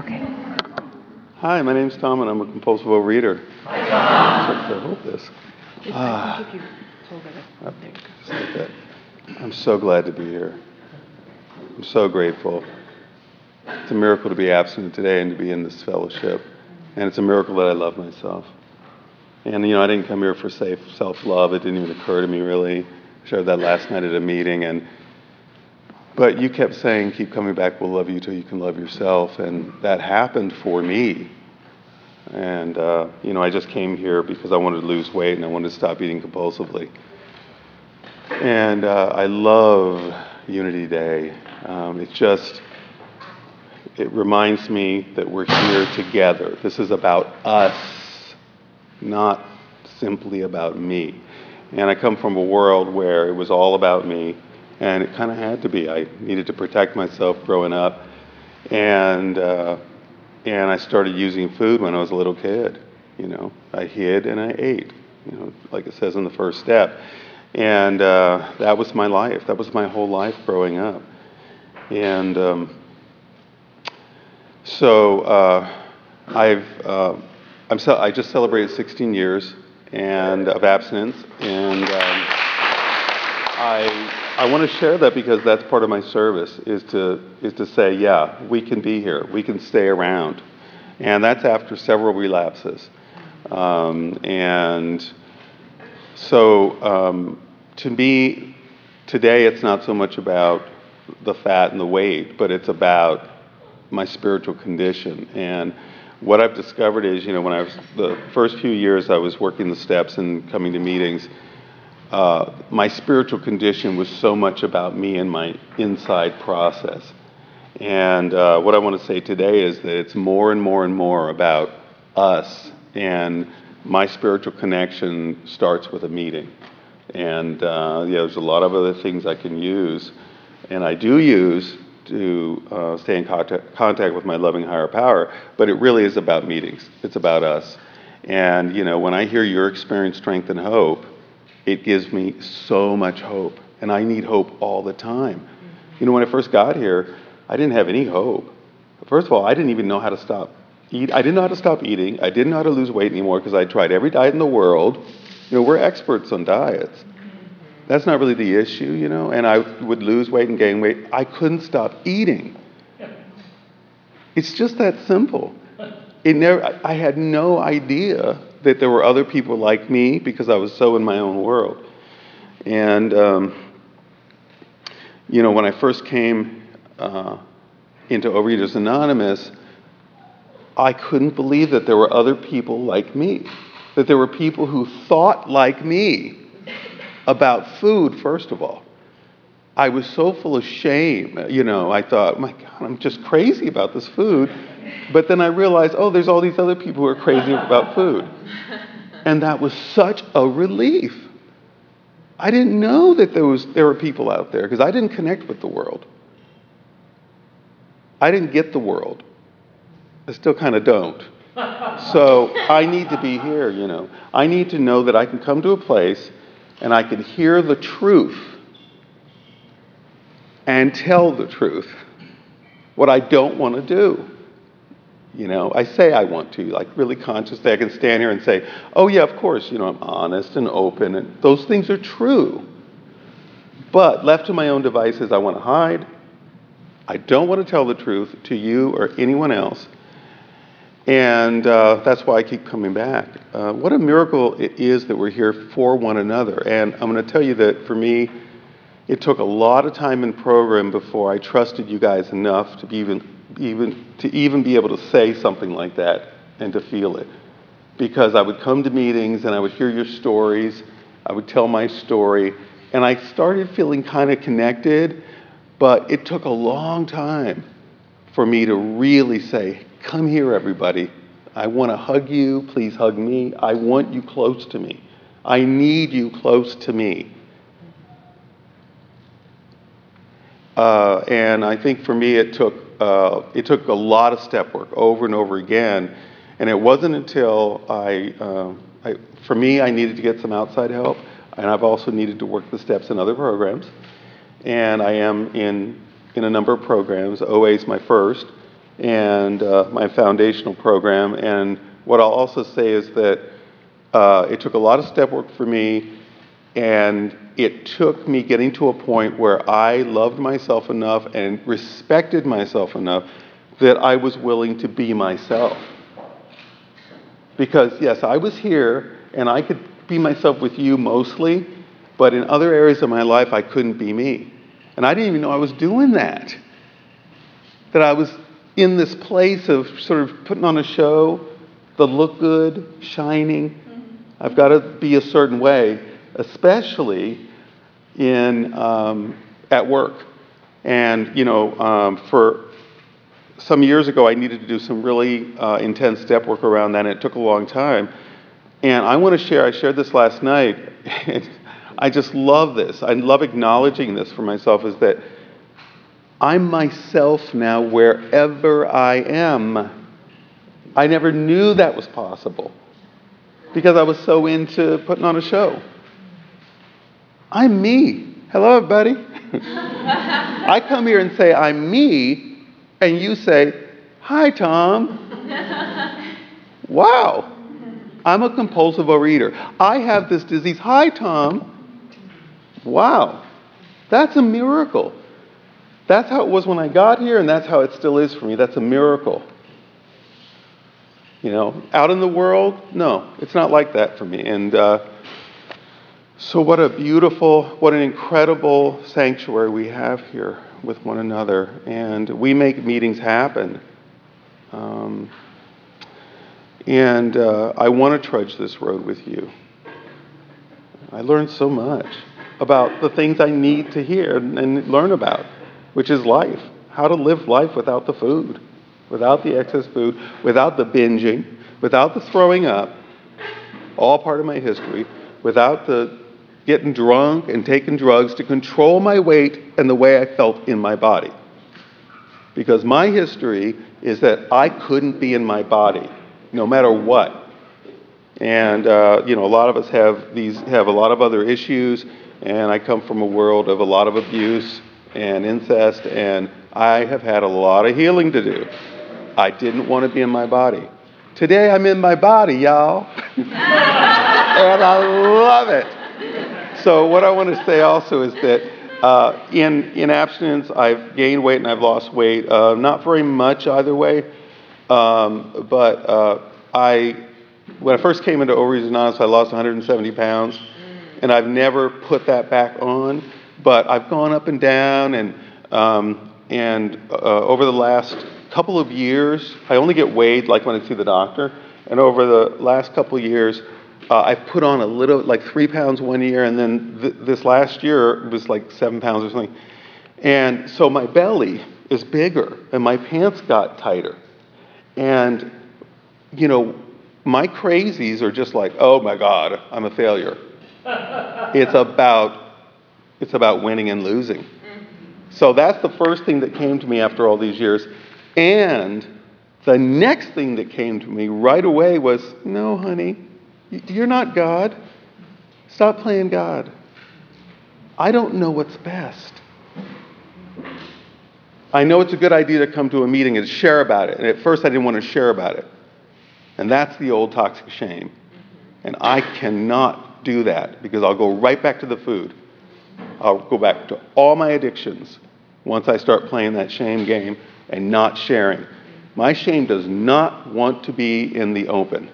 Okay. Hi, my name's Tom, and I'm a compulsive overeater. Hi, Tom. So, hold this. Ah. Just like that. I'm so glad to be here. I'm so grateful. It's a miracle to be absent today and to be in this fellowship. And it's a miracle that I love myself. And, you know, I didn't come here for safe self-love. It didn't even occur to me, really. I shared that last night at a meeting. And, but you kept saying, keep coming back, we'll love you till you can love yourself. And that happened for me. And, uh, you know, I just came here because I wanted to lose weight and I wanted to stop eating compulsively. And uh, I love Unity Day. Um, it's just, it reminds me that we're here together. This is about us not simply about me. And I come from a world where it was all about me, and it kind of had to be. I needed to protect myself growing up, and uh, and I started using food when I was a little kid. You know, I hid and I ate. You know, like it says in the first step, and uh, that was my life. That was my whole life growing up, and um, so uh, I've uh, I'm so, I just celebrated 16 years and of abstinence, and um, I I want to share that because that's part of my service is to is to say, yeah, we can be here, we can stay around, and that's after several relapses, um, and so um, to me, today it's not so much about the fat and the weight, but it's about my spiritual condition. And what I've discovered is, you know, when I was the first few years I was working the steps and coming to meetings, uh, my spiritual condition was so much about me and my inside process. And uh, what I want to say today is that it's more and more and more about us. And my spiritual connection starts with a meeting. And uh, yeah, there's a lot of other things I can use, and I do use to uh, stay in contact, contact with my loving higher power, but it really is about meetings. It's about us. And, you know, when I hear your experience, strength, and hope, it gives me so much hope. And I need hope all the time. You know, when I first got here, I didn't have any hope. First of all, I didn't even know how to stop eat. I didn't know how to stop eating. I didn't know how to lose weight anymore because I tried every diet in the world. You know, we're experts on diets. That's not really the issue, you know. And I would lose weight and gain weight. I couldn't stop eating. It's just that simple. It never, I had no idea that there were other people like me because I was so in my own world. And, um, you know, when I first came uh, into Overeaters Anonymous, I couldn't believe that there were other people like me, that there were people who thought like me about food, first of all. I was so full of shame. You know, I thought, my God, I'm just crazy about this food. But then I realized, oh, there's all these other people who are crazy about food. And that was such a relief. I didn't know that there, was, there were people out there because I didn't connect with the world. I didn't get the world. I still kind of don't. So I need to be here, you know. I need to know that I can come to a place and I can hear the truth and tell the truth, what I don't want to do. You know, I say I want to, like really consciously. I can stand here and say, oh, yeah, of course, you know, I'm honest and open, and those things are true. But left to my own devices, I want to hide. I don't want to tell the truth to you or anyone else. And uh, that's why I keep coming back. Uh, what a miracle it is that we're here for one another. And I'm going to tell you that for me, it took a lot of time in program before I trusted you guys enough to even, even, to even be able to say something like that and to feel it. Because I would come to meetings and I would hear your stories, I would tell my story, and I started feeling kind of connected, but it took a long time for me to really say, Come here, everybody. I want to hug you. Please hug me. I want you close to me. I need you close to me. Uh, and I think for me, it took, uh, it took a lot of step work over and over again. And it wasn't until I, uh, I, for me, I needed to get some outside help. And I've also needed to work the steps in other programs. And I am in, in a number of programs. OA is my first and uh, my foundational program. And what I'll also say is that uh, it took a lot of step work for me, and it took me getting to a point where I loved myself enough and respected myself enough that I was willing to be myself. Because, yes, I was here and I could be myself with you mostly, but in other areas of my life, I couldn't be me. And I didn't even know I was doing that. That I was in this place of sort of putting on a show, the look good, shining. Mm-hmm. I've got to be a certain way, especially in um, at work. And you know, um, for some years ago, I needed to do some really uh, intense step work around that, and it took a long time. And I want to share. I shared this last night. I just love this. I love acknowledging this for myself. Is that I'm myself now wherever I am. I never knew that was possible because I was so into putting on a show. I'm me. Hello, everybody. I come here and say, I'm me, and you say, Hi, Tom. wow. I'm a compulsive overeater. I have this disease. Hi, Tom. Wow. That's a miracle. That's how it was when I got here, and that's how it still is for me. That's a miracle. You know, out in the world, no, it's not like that for me. And uh, so, what a beautiful, what an incredible sanctuary we have here with one another. And we make meetings happen. Um, and uh, I want to trudge this road with you. I learned so much about the things I need to hear and learn about, which is life how to live life without the food without the excess food, without the binging, without the throwing up, all part of my history, without the getting drunk and taking drugs to control my weight and the way I felt in my body. Because my history is that I couldn't be in my body, no matter what. And uh, you know, a lot of us have these have a lot of other issues, and I come from a world of a lot of abuse and incest, and I have had a lot of healing to do. I didn't want to be in my body. Today I'm in my body, y'all. and I love it. So, what I want to say also is that uh, in, in abstinence, I've gained weight and I've lost weight. Uh, not very much either way. Um, but uh, I, when I first came into Overeaters Anonymous, I lost 170 pounds. And I've never put that back on. But I've gone up and down. And, um, and uh, over the last couple of years, I only get weighed like when I see the doctor. And over the last couple of years, uh, I've put on a little, like three pounds one year, and then th- this last year was like seven pounds or something. And so my belly is bigger, and my pants got tighter. And, you know, my crazies are just like, oh my God, I'm a failure. it's about it's about winning and losing. So that's the first thing that came to me after all these years. And the next thing that came to me right away was no, honey, you're not God. Stop playing God. I don't know what's best. I know it's a good idea to come to a meeting and share about it. And at first, I didn't want to share about it. And that's the old toxic shame. And I cannot do that because I'll go right back to the food. I'll go back to all my addictions once I start playing that shame game and not sharing. My shame does not want to be in the open.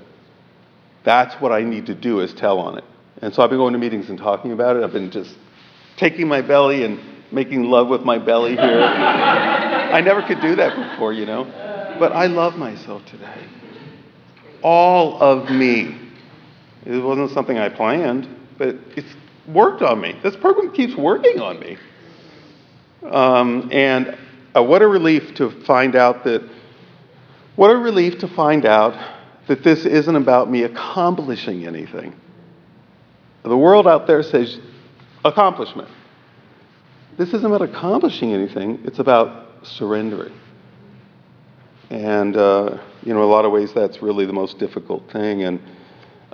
That's what I need to do is tell on it. And so I've been going to meetings and talking about it. I've been just taking my belly and making love with my belly here. I never could do that before, you know. But I love myself today. All of me. It wasn't something I planned, but it's worked on me. This program keeps working on me. Um, and uh, what a relief to find out that, what a relief to find out that this isn't about me accomplishing anything. The world out there says accomplishment. This isn't about accomplishing anything, it's about surrendering. And, uh, you know, in a lot of ways, that's really the most difficult thing. And,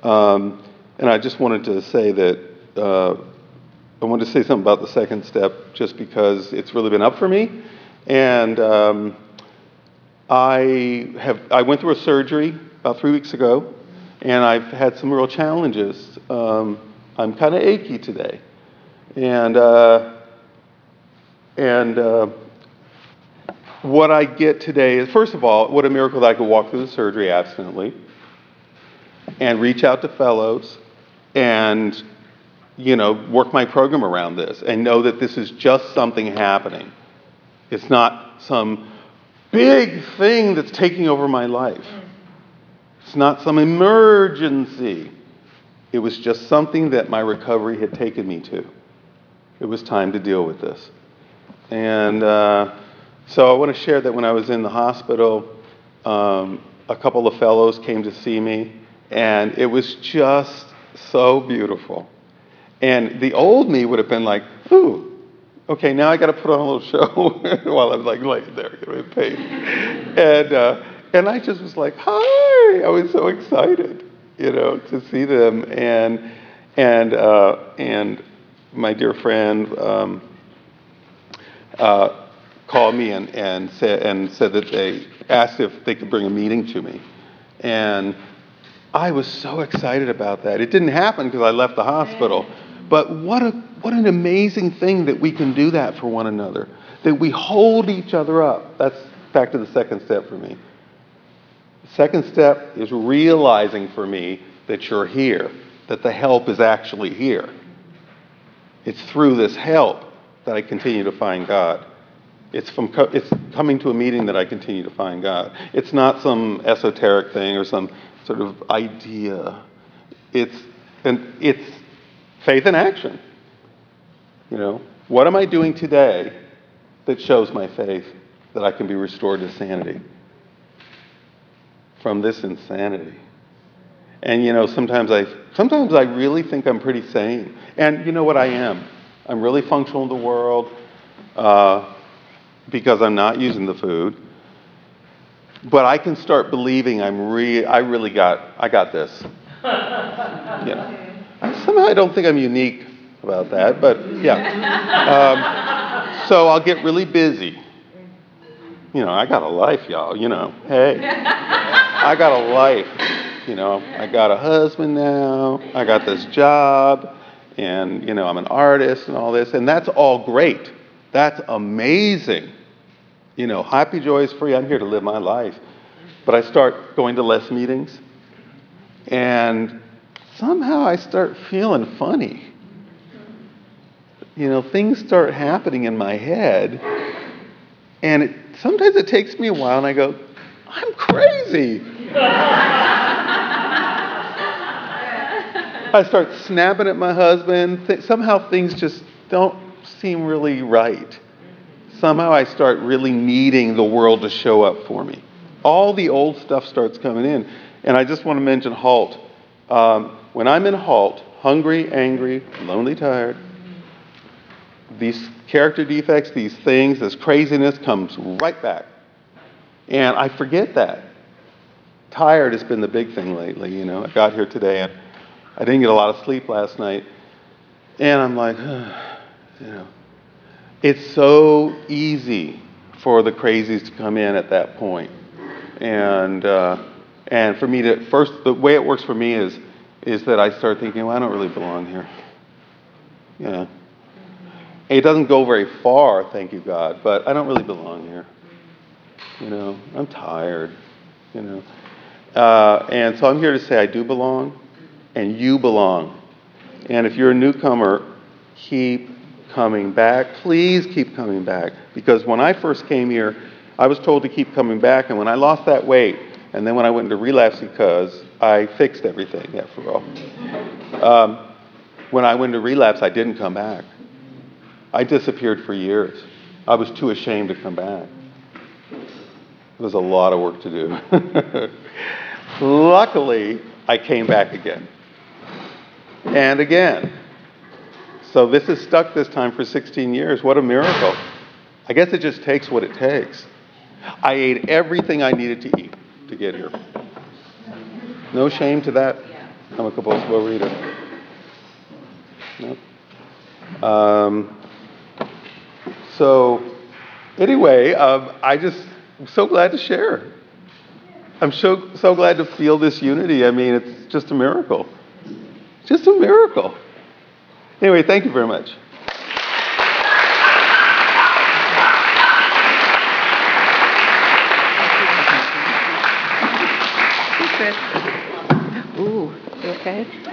um, and I just wanted to say that uh, I wanted to say something about the second step just because it's really been up for me. And um, I have I went through a surgery about three weeks ago, and I've had some real challenges. Um, I'm kind of achy today, and uh, and uh, what I get today is first of all, what a miracle that I could walk through the surgery abstinently, and reach out to fellows, and you know work my program around this, and know that this is just something happening. It's not some big thing that's taking over my life. It's not some emergency. It was just something that my recovery had taken me to. It was time to deal with this. And uh, so I want to share that when I was in the hospital, um, a couple of fellows came to see me, and it was just so beautiful. And the old me would have been like, ooh, okay, now I got to put on a little show while I'm like laying there in pain. And, uh, and I just was like, hi, I was so excited, you know, to see them. And, and, uh, and my dear friend um, uh, called me and, and, said, and said that they asked if they could bring a meeting to me. And I was so excited about that. It didn't happen because I left the hospital. But what, a, what an amazing thing that we can do that for one another, that we hold each other up. That's back to the second step for me. Second step is realizing for me that you're here, that the help is actually here. It's through this help that I continue to find God. It's, from co- it's coming to a meeting that I continue to find God. It's not some esoteric thing or some sort of idea. It's, and it's Faith in action. You know, what am I doing today that shows my faith that I can be restored to sanity from this insanity? And you know, sometimes I sometimes I really think I'm pretty sane. And you know what I am? I'm really functional in the world uh, because I'm not using the food. But I can start believing I'm re- I really got I got this. You know. Somehow I don't think I'm unique about that, but yeah. Um, so I'll get really busy. You know, I got a life, y'all, you know. Hey, I got a life. You know, I got a husband now, I got this job, and, you know, I'm an artist and all this, and that's all great. That's amazing. You know, happy, joy is free. I'm here to live my life. But I start going to less meetings, and somehow I start feeling funny. You know, things start happening in my head, and it, sometimes it takes me a while, and I go, I'm crazy. I start snapping at my husband. Th- somehow things just don't seem really right. Somehow I start really needing the world to show up for me. All the old stuff starts coming in. And I just want to mention HALT. Um, when I'm in halt, hungry, angry, lonely, tired, these character defects, these things, this craziness comes right back. And I forget that. Tired has been the big thing lately, you know. I got here today and I didn't get a lot of sleep last night. And I'm like, you know, it's so easy for the crazies to come in at that point. And, uh, and for me to, first, the way it works for me is is that I start thinking, well, I don't really belong here. Yeah. It doesn't go very far, thank you, God, but I don't really belong here. You know, I'm tired, you know. Uh, and so I'm here to say I do belong, and you belong. And if you're a newcomer, keep coming back. Please keep coming back. Because when I first came here, I was told to keep coming back, and when I lost that weight, and then when I went into relapse because I fixed everything after all. Um, when I went into relapse, I didn't come back. I disappeared for years. I was too ashamed to come back. Was a lot of work to do. Luckily, I came back again. And again. So this is stuck this time for 16 years. What a miracle. I guess it just takes what it takes. I ate everything I needed to eat to get here. No shame to that. I'm a compulsive reader. Um, so, anyway, um, I just I'm so glad to share. I'm so, so glad to feel this unity. I mean, it's just a miracle. Just a miracle. Anyway, thank you very much. Ooh, you okay?